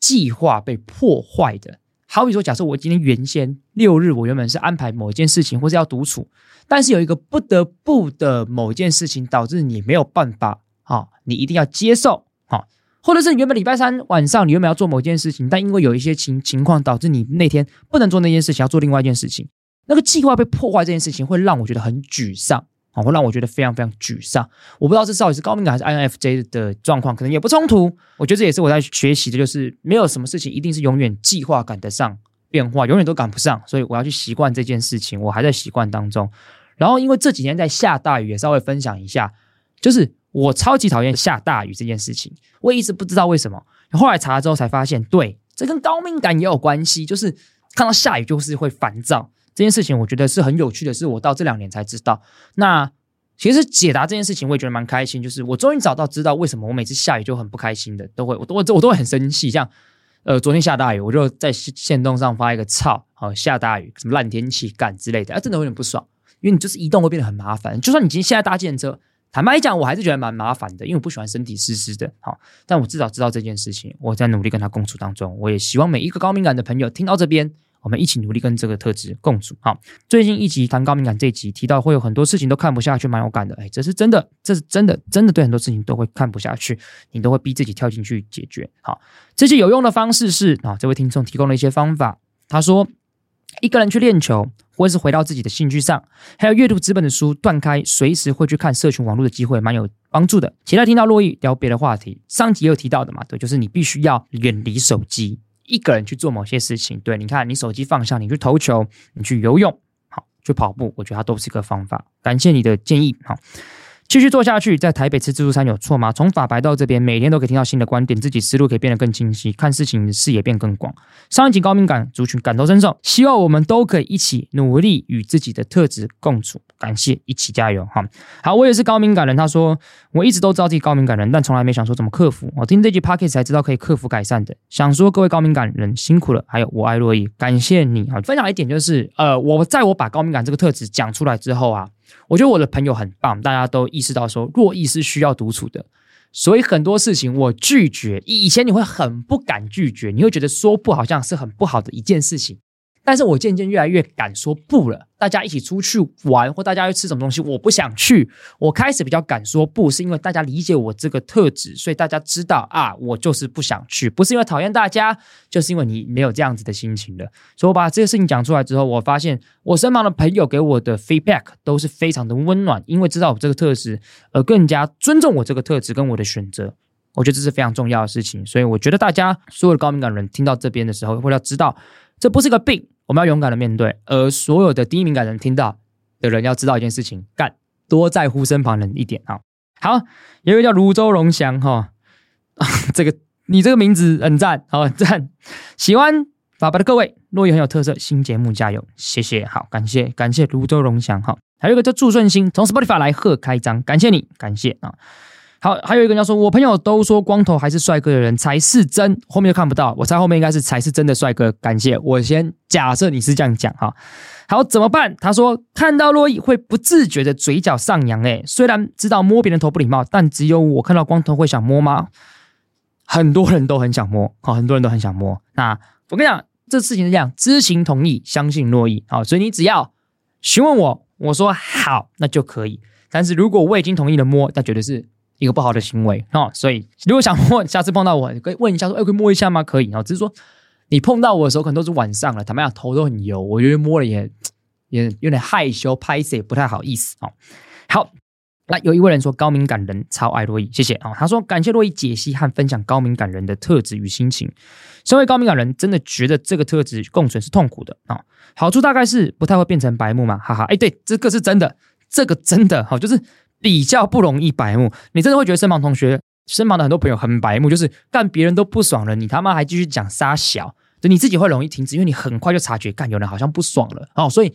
计划被破坏的。好比说，假设我今天原先六日我原本是安排某一件事情，或是要独处，但是有一个不得不的某一件事情导致你没有办法，啊，你一定要接受，啊，或者是原本礼拜三晚上你原本要做某一件事情，但因为有一些情情况导致你那天不能做那件事情，要做另外一件事情。那个计划被破坏这件事情会让我觉得很沮丧啊，会让我觉得非常非常沮丧。我不知道这到底是高敏感还是 INFJ 的状况，可能也不冲突。我觉得这也是我在学习的，就是没有什么事情一定是永远计划赶得上变化，永远都赶不上。所以我要去习惯这件事情，我还在习惯当中。然后因为这几天在下大雨，也稍微分享一下，就是我超级讨厌下大雨这件事情。我也一直不知道为什么，后来查了之后才发现，对，这跟高敏感也有关系，就是看到下雨就是会烦躁。这件事情我觉得是很有趣的，是我到这两年才知道。那其实解答这件事情，我也觉得蛮开心。就是我终于找到知道为什么我每次下雨就很不开心的，都会我都我都会很生气。像呃昨天下大雨，我就在线动上发一个操，好下大雨什么烂天气干之类的，啊真的有点不爽，因为你就是移动会变得很麻烦。就算你今天现在搭建车，坦白讲我还是觉得蛮麻烦的，因为我不喜欢身体湿湿的。好，但我至少知道这件事情，我在努力跟他共处当中，我也希望每一个高敏感的朋友听到这边。我们一起努力跟这个特质共处。好，最近一集谈高敏感，这一集提到会有很多事情都看不下去，蛮有感的。哎，这是真的，这是真的，真的对很多事情都会看不下去，你都会逼自己跳进去解决。好，这些有用的方式是啊，这位听众提供了一些方法。他说，一个人去练球，或是回到自己的兴趣上，还有阅读纸本的书，断开随时会去看社群网络的机会，蛮有帮助的。其他听到洛伊聊别的话题，上集也有提到的嘛，对，就是你必须要远离手机。一个人去做某些事情，对，你看，你手机放下，你去投球，你去游泳，好，去跑步，我觉得它都是一个方法。感谢你的建议，好。继续做下去，在台北吃自助餐有错吗？从法白到这边，每天都可以听到新的观点，自己思路可以变得更清晰，看事情视野变更广。上一集高敏感族群感同身受，希望我们都可以一起努力与自己的特质共处。感谢，一起加油哈！好，我也是高敏感人。他说，我一直都知道自己高敏感人，但从来没想说怎么克服。我听这集 Podcast 才知道可以克服改善的。想说各位高敏感人辛苦了，还有我爱洛伊，感谢你啊！分享一点就是，呃，我在我把高敏感这个特质讲出来之后啊。我觉得我的朋友很棒，大家都意识到说，弱意是需要独处的，所以很多事情我拒绝。以前你会很不敢拒绝，你会觉得说不好像是很不好的一件事情。但是我渐渐越来越敢说不了。大家一起出去玩，或大家要吃什么东西，我不想去。我开始比较敢说不，是因为大家理解我这个特质，所以大家知道啊，我就是不想去，不是因为讨厌大家，就是因为你没有这样子的心情了。所以我把这个事情讲出来之后，我发现我身旁的朋友给我的 feedback 都是非常的温暖，因为知道我这个特质，而更加尊重我这个特质跟我的选择。我觉得这是非常重要的事情。所以我觉得大家所有的高敏感人听到这边的时候，会要知道。这不是个病，我们要勇敢的面对。而所有的低敏感人听到的人要知道一件事情：干，多在乎身旁人一点啊。好，有一个叫泸州荣祥哈，这个你这个名字很赞，好赞，喜欢法白的各位，珞亦很有特色，新节目加油，谢谢，好，感谢感谢泸州荣祥哈，还有一个叫祝顺兴，从 Spotify 来贺开张，感谢你，感谢啊。好，还有一个人要说，我朋友都说光头还是帅哥的人才是真，后面又看不到，我猜后面应该是才是真的帅哥。感谢，我先假设你是这样讲哈。好，怎么办？他说看到洛伊会不自觉的嘴角上扬，诶，虽然知道摸别人头不礼貌，但只有我看到光头会想摸吗？很多人都很想摸，好，很多人都很想摸。那我跟你讲，这事情是这样，知情同意，相信洛伊，好，所以你只要询问我，我说好，那就可以。但是如果我已经同意了摸，那绝对是。一个不好的行为哦，所以如果想摸，下次碰到我，可以问一下说，哎，可以摸一下吗？可以哦，只是说你碰到我的时候，可能都是晚上了，坦白讲，头都很油，我觉得摸了也也有点害羞，拍谢不太好意思哦。好，那有一位人说高敏感人超爱洛伊，谢谢哦。他说感谢洛伊解析和分享高敏感人的特质与心情。身为高敏感人，真的觉得这个特质共存是痛苦的啊、好处大概是不太会变成白目嘛，哈哈。哎，对，这个是真的，这个真的好、就是。比较不容易白目，你真的会觉得身旁同学、身旁的很多朋友很白目，就是干别人都不爽了，你他妈还继续讲杀小，就你自己会容易停止，因为你很快就察觉干有人好像不爽了哦。所以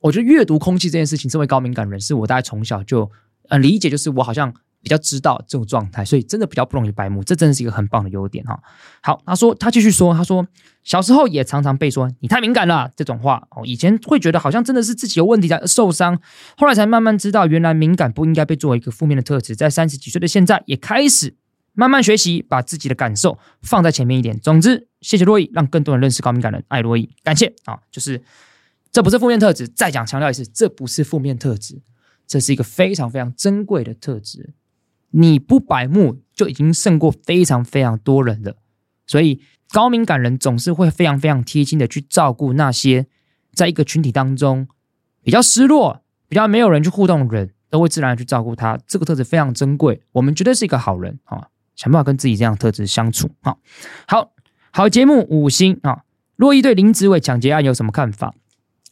我觉得阅读空气这件事情，身为高敏感人，士我大概从小就嗯理解，就是我好像。比较知道这种状态，所以真的比较不容易白目，这真的是一个很棒的优点哈。好，他说他继续说，他说小时候也常常被说你太敏感了这种话哦，以前会觉得好像真的是自己有问题才受伤，后来才慢慢知道原来敏感不应该被作为一个负面的特质。在三十几岁的现在，也开始慢慢学习把自己的感受放在前面一点。总之，谢谢洛伊，让更多人认识高敏感人，爱洛伊，感谢啊，就是这不是负面特质，再讲强调一次，这不是负面特质，这是一个非常非常珍贵的特质。你不白目就已经胜过非常非常多人了，所以高敏感人总是会非常非常贴心的去照顾那些在一个群体当中比较失落、比较没有人去互动的人，都会自然去照顾他。这个特质非常珍贵，我们绝对是一个好人啊！想办法跟自己这样的特质相处啊！好好节目五星啊！洛伊对林子伟抢劫案有什么看法？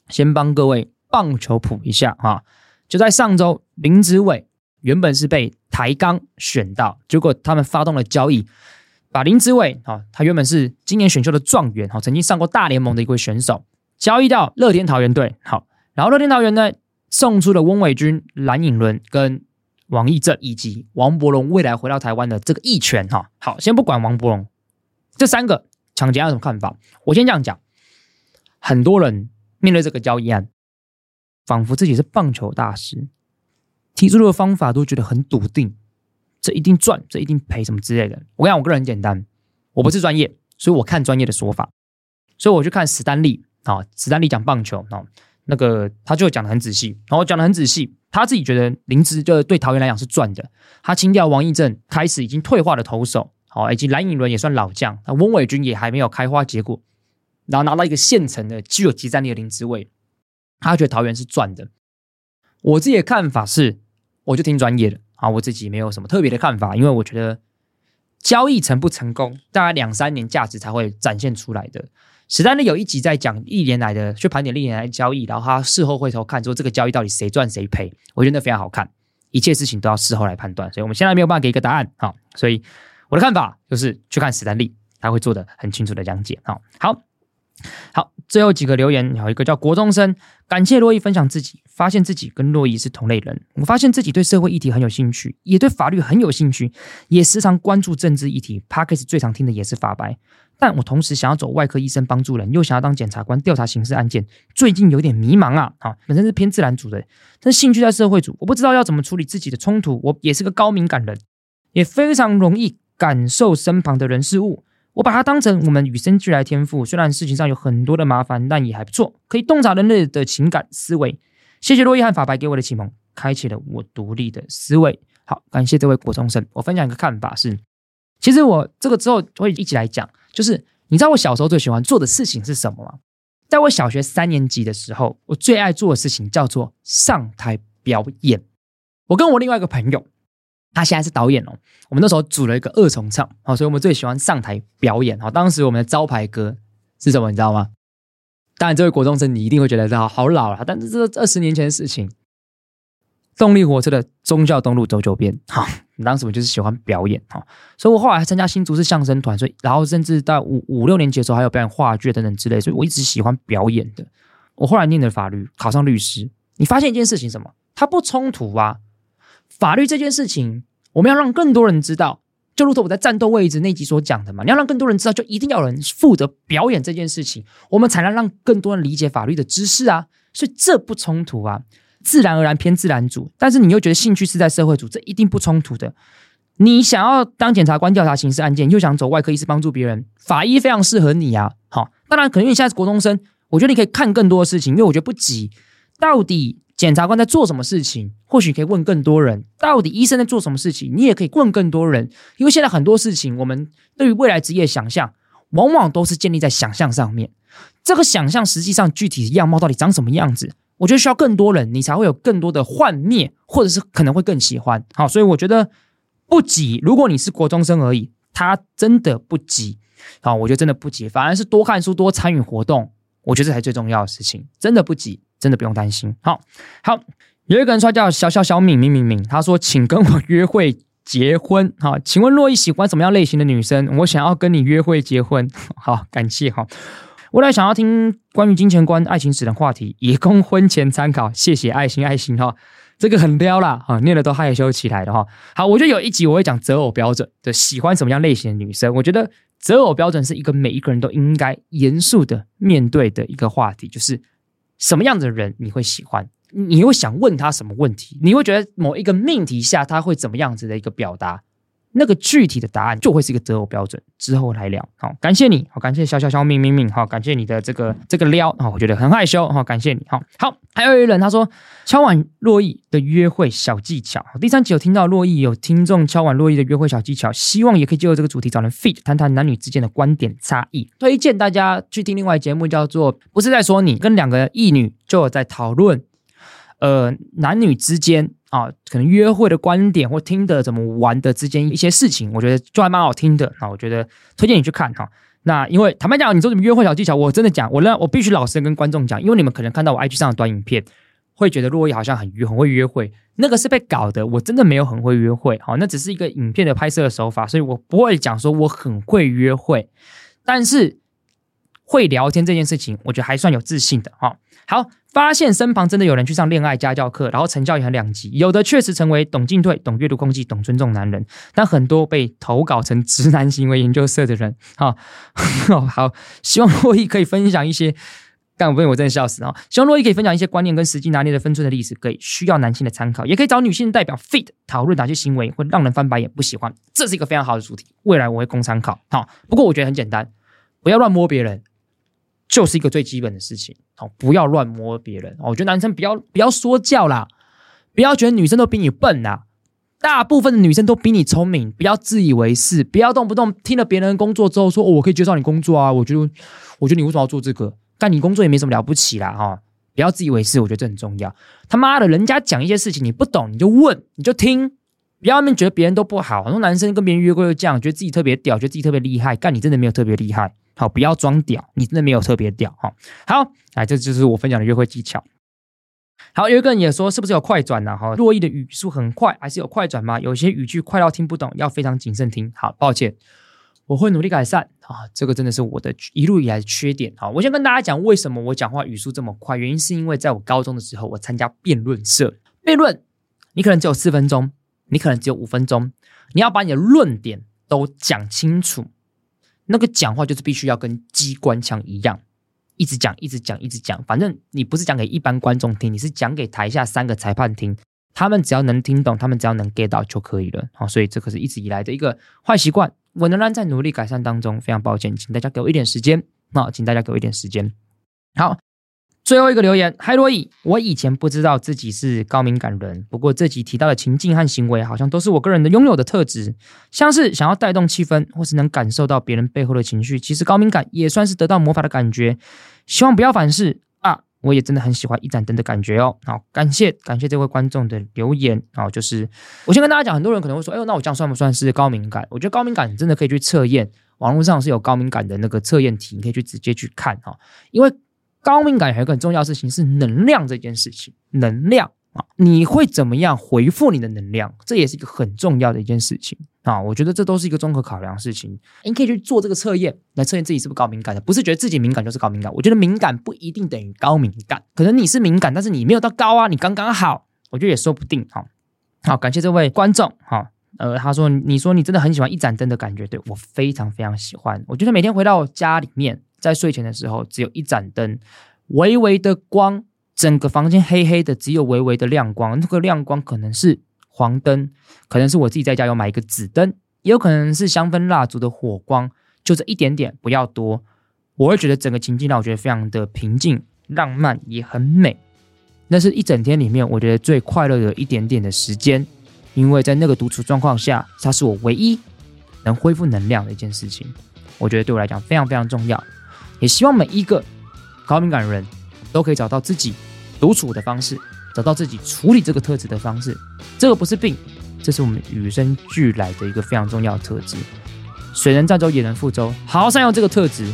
先帮各位棒球谱一下啊！就在上周，林子伟。原本是被台钢选到，结果他们发动了交易，把林之伟啊，他原本是今年选秀的状元，哈，曾经上过大联盟的一位选手，交易到乐天桃园队，好，然后乐天桃园呢送出了翁伟君、蓝寅伦跟王义正以及王柏融未来回到台湾的这个一拳，哈，好，先不管王柏融这三个抢劫案有什么看法，我先这样讲，很多人面对这个交易案，仿佛自己是棒球大师。提出的方法都觉得很笃定，这一定赚，这一定赔，什么之类的。我跟你讲，我个人很简单，我不是专业，所以我看专业的说法。所以我去看史丹利啊，史丹利讲棒球啊，那个他就讲的很仔细，然后讲的很仔细，他自己觉得林芝就对桃园来讲是赚的。他清掉王义正，开始已经退化的投手，好，以及蓝影伦也算老将，那翁伟君也还没有开花结果，然后拿到一个现成的具有即战力的林芝位，他觉得桃园是赚的。我自己的看法是。我就听专业的啊，我自己没有什么特别的看法，因为我觉得交易成不成功，大概两三年价值才会展现出来的。史丹利有一集在讲一年来的去盘点历年来的交易，然后他事后回头看说这个交易到底谁赚谁赔，我觉得非常好看。一切事情都要事后来判断，所以我们现在没有办法给一个答案。好，所以我的看法就是去看史丹利，他会做的很清楚的讲解。好，好。好，最后几个留言，有一个叫国中生，感谢洛伊分享自己，发现自己跟洛伊是同类人。我发现自己对社会议题很有兴趣，也对法律很有兴趣，也时常关注政治议题。Podcast 最常听的也是法白，但我同时想要走外科医生帮助人，又想要当检察官调查刑事案件，最近有点迷茫啊。好，本身是偏自然组的，但兴趣在社会组，我不知道要怎么处理自己的冲突。我也是个高敏感人，也非常容易感受身旁的人事物。我把它当成我们与生俱来天赋，虽然事情上有很多的麻烦，但也还不错，可以洞察人类的情感思维。谢谢洛伊和法白给我的启蒙，开启了我独立的思维。好，感谢这位国中生。我分享一个看法是，其实我这个之后会一起来讲，就是你知道我小时候最喜欢做的事情是什么吗？在我小学三年级的时候，我最爱做的事情叫做上台表演。我跟我另外一个朋友。他现在是导演哦。我们那时候组了一个二重唱，好，所以我们最喜欢上台表演。好，当时我们的招牌歌是什么？你知道吗？当然，这位国中生你一定会觉得他好老了，但是这是二十年前的事情。动力火车的宗教东路走九遍，哈，当时我就是喜欢表演哈，所以我后来还参加新竹市相声团，所以然后甚至到五五六年级的时候还有表演话剧等等之类，所以我一直喜欢表演的。我后来念的法律，考上律师，你发现一件事情什么？它不冲突啊。法律这件事情，我们要让更多人知道，就如同我在战斗位置那集所讲的嘛，你要让更多人知道，就一定要有人负责表演这件事情，我们才能让更多人理解法律的知识啊。所以这不冲突啊。自然而然偏自然组，但是你又觉得兴趣是在社会组，这一定不冲突的。你想要当检察官调查刑事案件，又想走外科医师帮助别人，法医非常适合你啊。好，当然可能因为你现在是国中生，我觉得你可以看更多的事情，因为我觉得不急。到底检察官在做什么事情？或许可以问更多人。到底医生在做什么事情？你也可以问更多人，因为现在很多事情，我们对于未来职业想象，往往都是建立在想象上面。这个想象实际上具体样貌到底长什么样子？我觉得需要更多人，你才会有更多的幻灭，或者是可能会更喜欢。好，所以我觉得不急。如果你是国中生而已，他真的不急。好，我觉得真的不急，反而是多看书、多参与活动，我觉得这才是最重要的事情。真的不急，真的不用担心。好，好，有一个人说叫小小小敏敏敏敏，他说：“请跟我约会结婚。”好，请问洛伊喜欢什么样类型的女生？我想要跟你约会结婚。好，感谢。哈。未来想要听关于金钱观、爱情史的话题，也供婚前参考。谢谢爱心爱心哈，这个很撩啦哈，念了都害羞起来的哈。好，我觉得有一集我会讲择偶标准的，喜欢什么样类型的女生。我觉得择偶标准是一个每一个人都应该严肃的面对的一个话题，就是什么样的人你会喜欢，你会想问他什么问题，你会觉得某一个命题下他会怎么样子的一个表达。那个具体的答案就会是一个择偶标准，之后来聊。好，感谢你，好，感谢小小小命命命，好，感谢你的这个这个撩，好，我觉得很害羞，好，感谢你，好，好，还有一人他说敲碗珞亦的约会小技巧，第三集有听到珞亦有听众敲碗珞亦的约会小技巧，希望也可以借由这个主题找人 fit 谈谈男女之间的观点差异，推荐大家去听另外一节目叫做不是在说你，跟两个异女就有在讨论，呃，男女之间。啊，可能约会的观点或听的怎么玩的之间一些事情，我觉得就还蛮好听的啊。我觉得推荐你去看哈。那因为坦白讲，你说什么约会小技巧，我真的讲，我让我必须老实跟观众讲，因为你们可能看到我 IG 上的短影片，会觉得珞亦好像很约很会约会，那个是被搞的，我真的没有很会约会。好，那只是一个影片的拍摄的手法，所以我不会讲说我很会约会，但是会聊天这件事情，我觉得还算有自信的哈。好。发现身旁真的有人去上恋爱家教课，然后成效也很两极。有的确实成为懂进退、懂阅读空气、懂尊重男人，但很多被投稿成直男行为研究社的人，哈，好，希望洛伊可以分享一些，但我被我真的笑死啊！希望洛伊可以分享一些观念跟实际拿捏的分寸的例子，给需要男性的参考，也可以找女性代表 fit 讨论哪些行为会让人翻白眼、不喜欢。这是一个非常好的主题，未来我会供参考。好，不过我觉得很简单，不要乱摸别人。就是一个最基本的事情，好，不要乱摸别人哦。我觉得男生不要不要说教啦，不要觉得女生都比你笨呐，大部分的女生都比你聪明，不要自以为是，不要动不动听了别人工作之后说，哦，我可以介绍你工作啊，我觉得，我觉得你为什么要做这个？干你工作也没什么了不起啦，哈，不要自以为是，我觉得这很重要。他妈的，人家讲一些事情你不懂，你就问，你就听，不要面觉得别人都不好。很多男生跟别人约会又这样，觉得自己特别屌，觉得自己特别厉害，干你真的没有特别厉害。好，不要装屌，你真的没有特别屌哈。好，来，这就是我分享的约会技巧。好，有一个人也说，是不是有快转呢？哈，珞亦的语速很快，还是有快转吗？有些语句快到听不懂，要非常谨慎听。好，抱歉，我会努力改善啊。这个真的是我的一路以来的缺点。好，我先跟大家讲为什么我讲话语速这么快，原因是因为在我高中的时候，我参加辩论社。辩论，你可能只有四分钟，你可能只有五分钟，你要把你的论点都讲清楚。那个讲话就是必须要跟机关枪一样，一直讲，一直讲，一直讲。反正你不是讲给一般观众听，你是讲给台下三个裁判听。他们只要能听懂，他们只要能 get 到就可以了。好，所以这可是一直以来的一个坏习惯。我仍然在努力改善当中，非常抱歉，请大家给我一点时间。好，请大家给我一点时间。好。最后一个留言，嗨，珞亦，我以前不知道自己是高敏感人，不过这集提到的情境和行为，好像都是我个人的拥有的特质，像是想要带动气氛，或是能感受到别人背后的情绪。其实高敏感也算是得到魔法的感觉，希望不要反噬啊！我也真的很喜欢一盏灯的感觉哦。好，感谢感谢这位观众的留言。好，就是我先跟大家讲，很多人可能会说，哎呦，那我这样算不算是高敏感？我觉得高敏感真的可以去测验，网络上是有高敏感的那个测验题，你可以去直接去看哈，因为。高敏感还有一个很重要事情是能量这件事情，能量啊，你会怎么样回复你的能量？这也是一个很重要的一件事情啊。我觉得这都是一个综合考量的事情。你可以去做这个测验，来测验自己是不是高敏感的。不是觉得自己敏感就是高敏感，我觉得敏感不一定等于高敏感，可能你是敏感，但是你没有到高啊，你刚刚好，我觉得也说不定哈。好，感谢这位观众哈。呃，他说，你说你真的很喜欢一盏灯的感觉，对，我非常非常喜欢。我觉得每天回到家里面。在睡前的时候，只有一盏灯，微微的光，整个房间黑黑的，只有微微的亮光。那个亮光可能是黄灯，可能是我自己在家有买一个紫灯，也有可能是香氛蜡烛的火光，就这一点点，不要多。我会觉得整个情境让我觉得非常的平静、浪漫，也很美。那是一整天里面我觉得最快乐的一点点的时间，因为在那个独处状况下，它是我唯一能恢复能量的一件事情。我觉得对我来讲非常非常重要。也希望每一个高敏感人都可以找到自己独处的方式，找到自己处理这个特质的方式。这个不是病，这是我们与生俱来的一个非常重要的特质。水能载舟，也能覆舟。好好善用这个特质，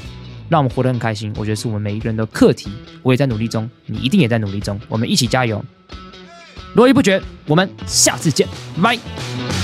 让我们活得很开心。我觉得是我们每一个人的课题。我也在努力中，你一定也在努力中。我们一起加油，络绎不绝。我们下次见，拜拜。